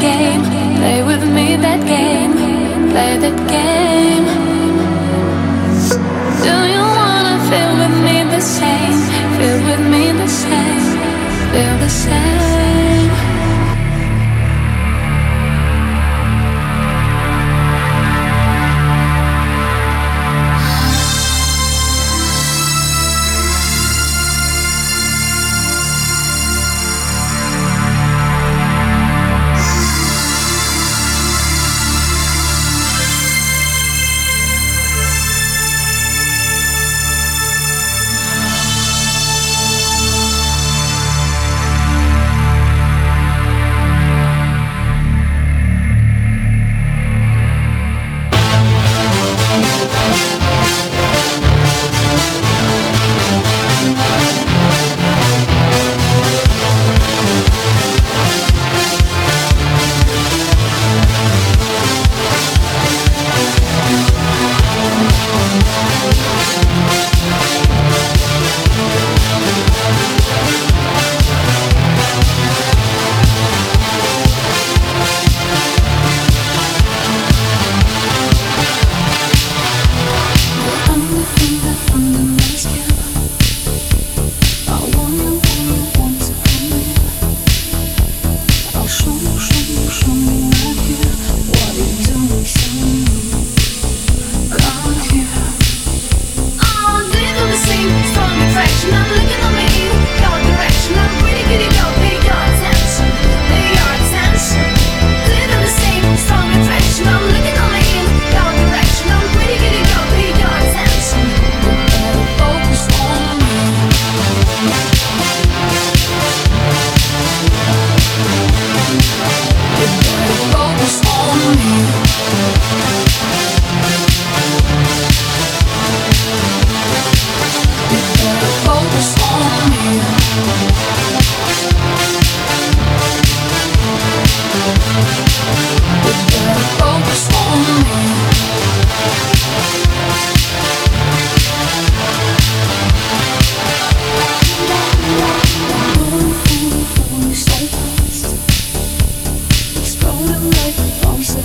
game, play with me that game, play that game. not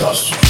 fantastisch.